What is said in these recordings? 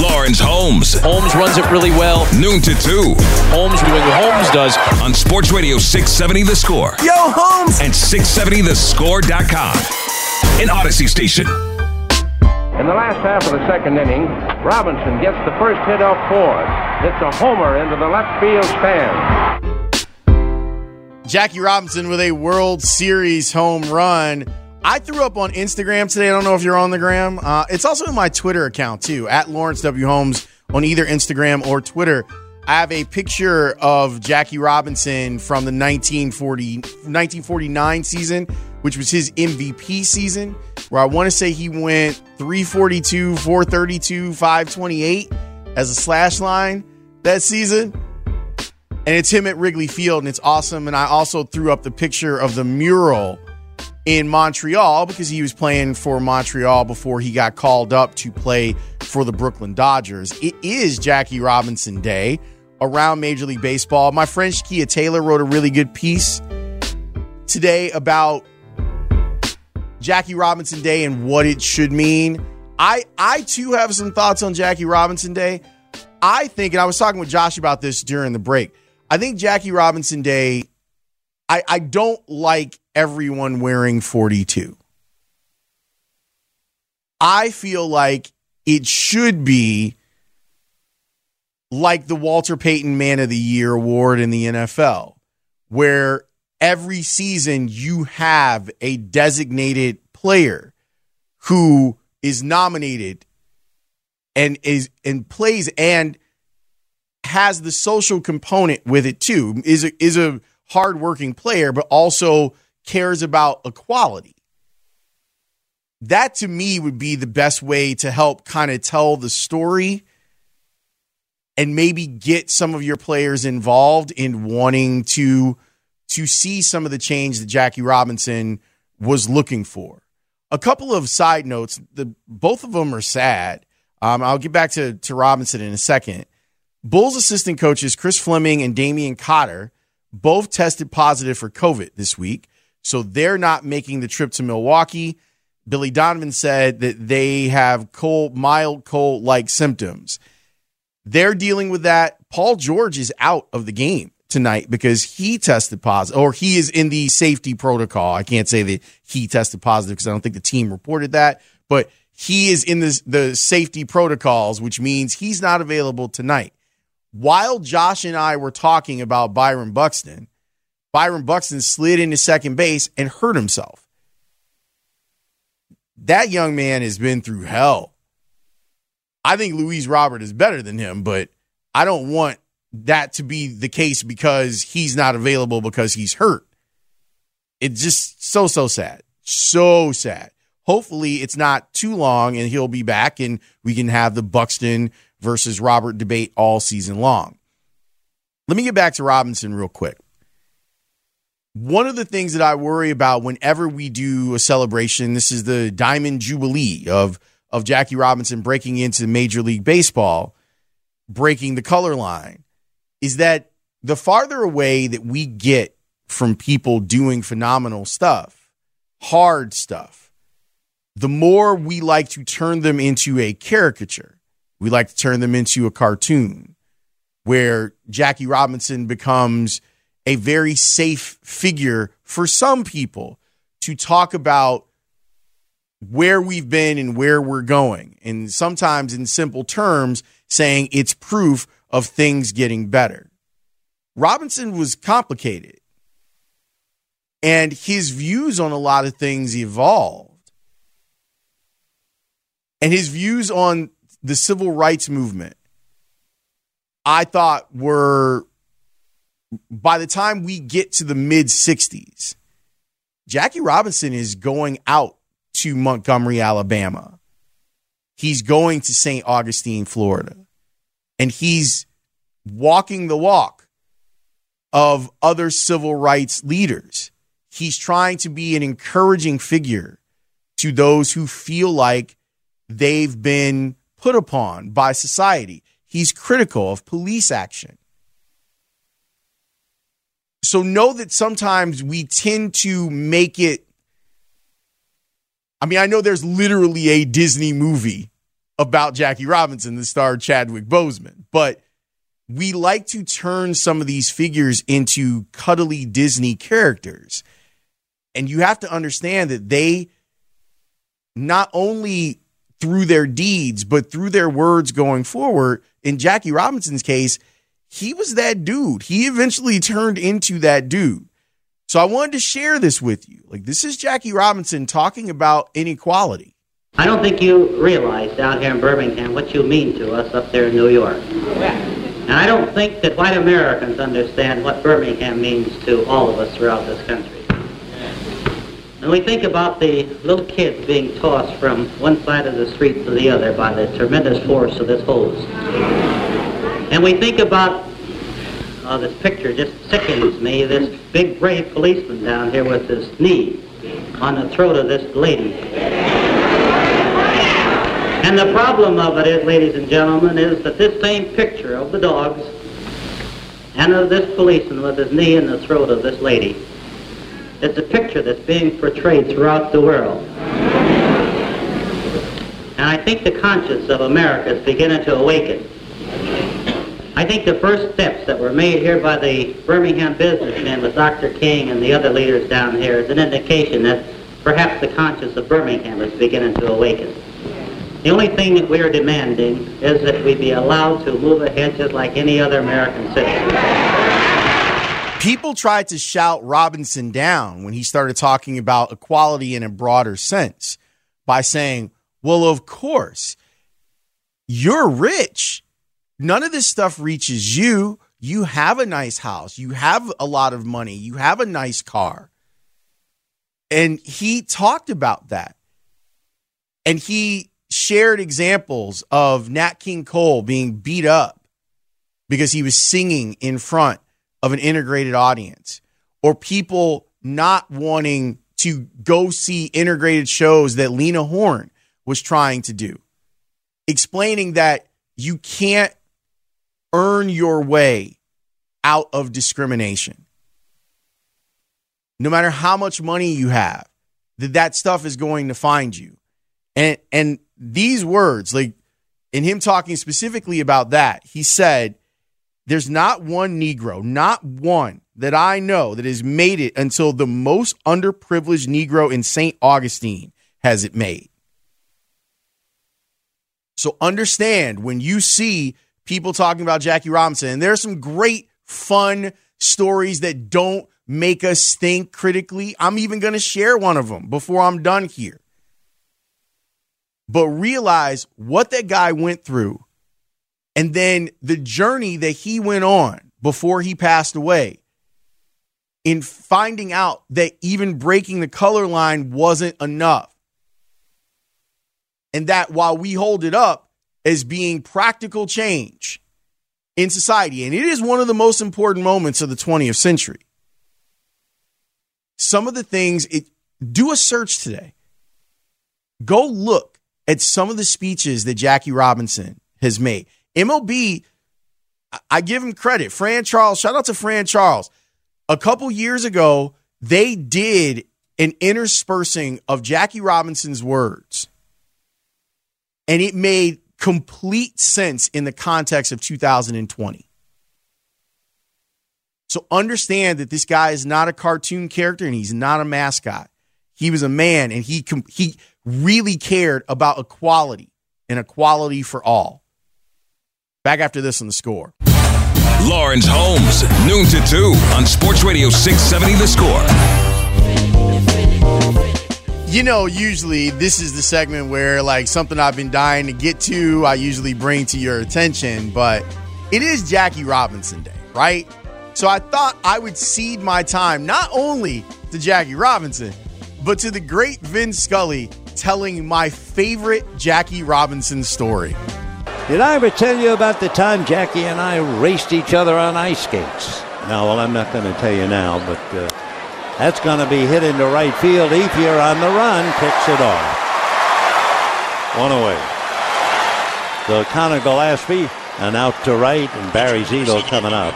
Lawrence Holmes. Holmes runs it really well. Noon to 2 Holmes doing what Holmes does. on Sports Radio 670 The Score Yo, Holmes! and 670thescore.com. An Audacy station. In the last half of the second inning, Robinson gets the first hit off Ford. It's a homer into the left field stand. Jackie Robinson with a World Series home run. I threw up on Instagram today. I don't know if you're on the gram. Uh, it's also in my Twitter account too, at Lawrence W. Holmes on either Instagram or Twitter. I have a picture of Jackie Robinson from the 1940, 1949 season, which was his MVP season, where I want to say he went 342, 432, 528 as a slash line that season and it's him at Wrigley Field, and it's awesome. And I also threw up the picture of the mural in Montreal because he was playing for Montreal before he got called up to play for the Brooklyn Dodgers. It is Jackie Robinson Day around Major League Baseball. My friend Shakeia Taylor wrote a really good piece today about Jackie Robinson Day and what it should mean. I I too have some thoughts on Jackie Robinson Day. I think, and I was talking with Josh about this during the break. I think Jackie Robinson Day, I, I don't like everyone wearing 42. I feel like it should be like the Walter Payton Man of the Year award in the NFL, where every season you have a designated player who is nominated and is and plays and has the social component with it too. Is a, is a hardworking player, but also cares about equality. That to me would be the best way to help kind of tell the story and maybe get some of your players involved in wanting to to see some of the change that Jackie Robinson was looking for. A couple of side notes, the both of them are sad. Um, I'll get back to, to Robinson in a second. Bulls assistant coaches Chris Fleming and Damian Cotter both tested positive for COVID this week, so they're not making the trip to Milwaukee. Billy Donovan said that they have cold, mild cold like symptoms. They're dealing with that. Paul George is out of the game tonight because he tested positive, or he is in the safety protocol. I can't say that he tested positive because I don't think the team reported that, but he is in the, the safety protocols, which means he's not available tonight. While Josh and I were talking about Byron Buxton, Byron Buxton slid into second base and hurt himself. That young man has been through hell. I think Luis Robert is better than him, but I don't want that to be the case because he's not available because he's hurt. It's just so, so sad. So sad. Hopefully, it's not too long and he'll be back and we can have the Buxton versus Robert debate all season long. Let me get back to Robinson real quick. One of the things that I worry about whenever we do a celebration, this is the Diamond Jubilee of of Jackie Robinson breaking into Major League Baseball, breaking the color line, is that the farther away that we get from people doing phenomenal stuff, hard stuff, the more we like to turn them into a caricature. We like to turn them into a cartoon where Jackie Robinson becomes a very safe figure for some people to talk about where we've been and where we're going. And sometimes, in simple terms, saying it's proof of things getting better. Robinson was complicated, and his views on a lot of things evolved. And his views on the civil rights movement, I thought were by the time we get to the mid 60s, Jackie Robinson is going out to Montgomery, Alabama. He's going to St. Augustine, Florida. And he's walking the walk of other civil rights leaders. He's trying to be an encouraging figure to those who feel like they've been put upon by society. He's critical of police action. So know that sometimes we tend to make it. I mean, I know there's literally a Disney movie about Jackie Robinson that starred Chadwick Boseman, but we like to turn some of these figures into cuddly Disney characters. And you have to understand that they not only through their deeds, but through their words going forward, in Jackie Robinson's case, he was that dude. He eventually turned into that dude. So I wanted to share this with you. Like, this is Jackie Robinson talking about inequality. I don't think you realize down here in Birmingham what you mean to us up there in New York. And I don't think that white Americans understand what Birmingham means to all of us throughout this country. And we think about the little kids being tossed from one side of the street to the other by the tremendous force of this hose. And we think about uh, this picture just sickens me, this big brave policeman down here with his knee on the throat of this lady. And the problem of it is, ladies and gentlemen, is that this same picture of the dogs and of this policeman with his knee in the throat of this lady is a picture that's being portrayed throughout the world. And I think the conscience of America is beginning to awaken. I think the first steps that were made here by the Birmingham businessmen with Dr. King and the other leaders down here is an indication that perhaps the conscience of Birmingham is beginning to awaken. The only thing that we are demanding is that we be allowed to move ahead just like any other American citizen. People tried to shout Robinson down when he started talking about equality in a broader sense by saying, well, of course, you're rich none of this stuff reaches you. You have a nice house, you have a lot of money, you have a nice car. And he talked about that. And he shared examples of Nat King Cole being beat up because he was singing in front of an integrated audience, or people not wanting to go see integrated shows that Lena Horne was trying to do, explaining that you can't earn your way out of discrimination. No matter how much money you have, that that stuff is going to find you. And and these words, like in him talking specifically about that, he said, There's not one Negro, not one that I know that has made it until the most underprivileged Negro in St. Augustine has it made. So understand when you see people talking about Jackie Robinson. And there are some great, fun stories that don't make us think critically. I'm even going to share one of them before I'm done here. But realize what that guy went through and then the journey that he went on before he passed away in finding out that even breaking the color line wasn't enough. And that while we hold it up, as being practical change in society. And it is one of the most important moments of the 20th century. some of the things it do a search today. Go look at some of the speeches that Jackie Robinson has made. MLB, I give him credit. Fran Charles, shout out to Fran Charles. A couple years ago, they did an interspersing of Jackie Robinson's words. And it made complete sense in the context of 2020. So understand that this guy is not a cartoon character and he's not a mascot. He was a man and he he really cared about equality and equality for all. Back after this on the score. Lawrence Holmes, noon to 2 on Sports Radio 670 The Score. You know, usually this is the segment where, like, something I've been dying to get to, I usually bring to your attention, but it is Jackie Robinson Day, right? So I thought I would cede my time not only to Jackie Robinson, but to the great Vin Scully telling my favorite Jackie Robinson story. Did I ever tell you about the time Jackie and I raced each other on ice skates? No, well, I'm not going to tell you now, but uh, that's going to be hit into right field. Ethier on the run picks it off. One away. So Conor Gillaspie and out to right, and Barry Zito coming up.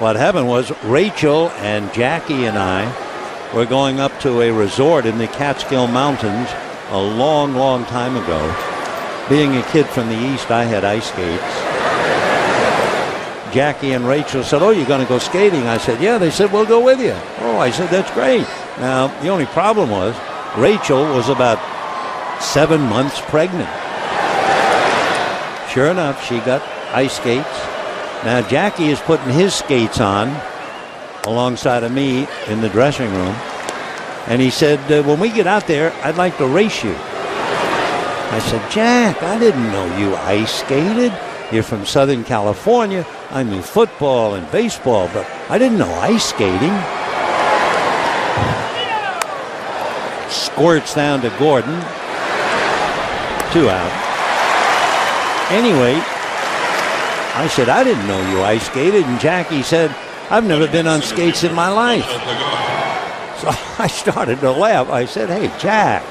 What happened was Rachel and Jackie and I were going up to a resort in the Catskill Mountains a long, long time ago. Being a kid from the East, I had ice skates. Jackie and Rachel said, Oh, you're going to go skating? I said, Yeah. They said, We'll go with you. Oh, I said, That's great. Now, the only problem was Rachel was about seven months pregnant. Sure enough, she got ice skates. Now, Jackie is putting his skates on alongside of me in the dressing room. And he said, uh, When we get out there, I'd like to race you. I said, Jack, I didn't know you ice skated. You're from Southern California. I knew football and baseball, but I didn't know ice skating. Squirts down to Gordon. Two out. Anyway, I said, I didn't know you ice skated. And Jackie said, I've never been on skates in my life. So I started to laugh. I said, Hey, Jack,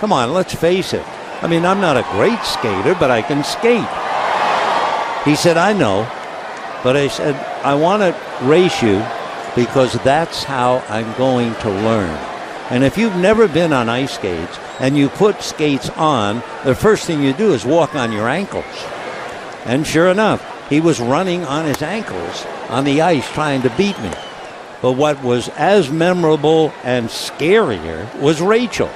come on, let's face it. I mean, I'm not a great skater, but I can skate. He said, I know. But I said, I want to race you because that's how I'm going to learn. And if you've never been on ice skates and you put skates on, the first thing you do is walk on your ankles. And sure enough, he was running on his ankles on the ice trying to beat me. But what was as memorable and scarier was Rachel.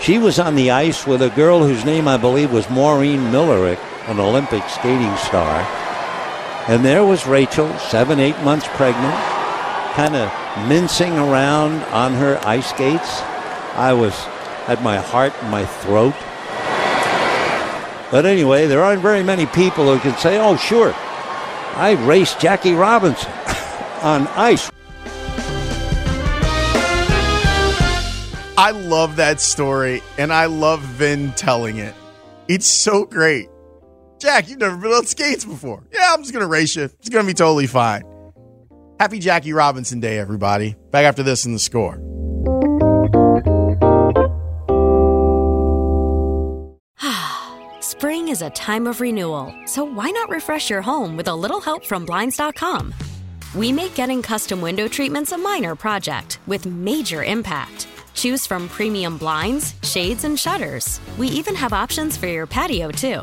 She was on the ice with a girl whose name I believe was Maureen Millerick, an Olympic skating star. And there was Rachel, seven, eight months pregnant, kind of mincing around on her ice skates. I was at my heart in my throat. But anyway, there aren't very many people who can say, oh, sure, I raced Jackie Robinson on ice. I love that story and I love Vin telling it. It's so great. Jack, you've never been on skates before. Yeah, I'm just going to race you. It's going to be totally fine. Happy Jackie Robinson Day, everybody. Back after this in the score. Spring is a time of renewal, so why not refresh your home with a little help from Blinds.com? We make getting custom window treatments a minor project with major impact. Choose from premium blinds, shades, and shutters. We even have options for your patio, too.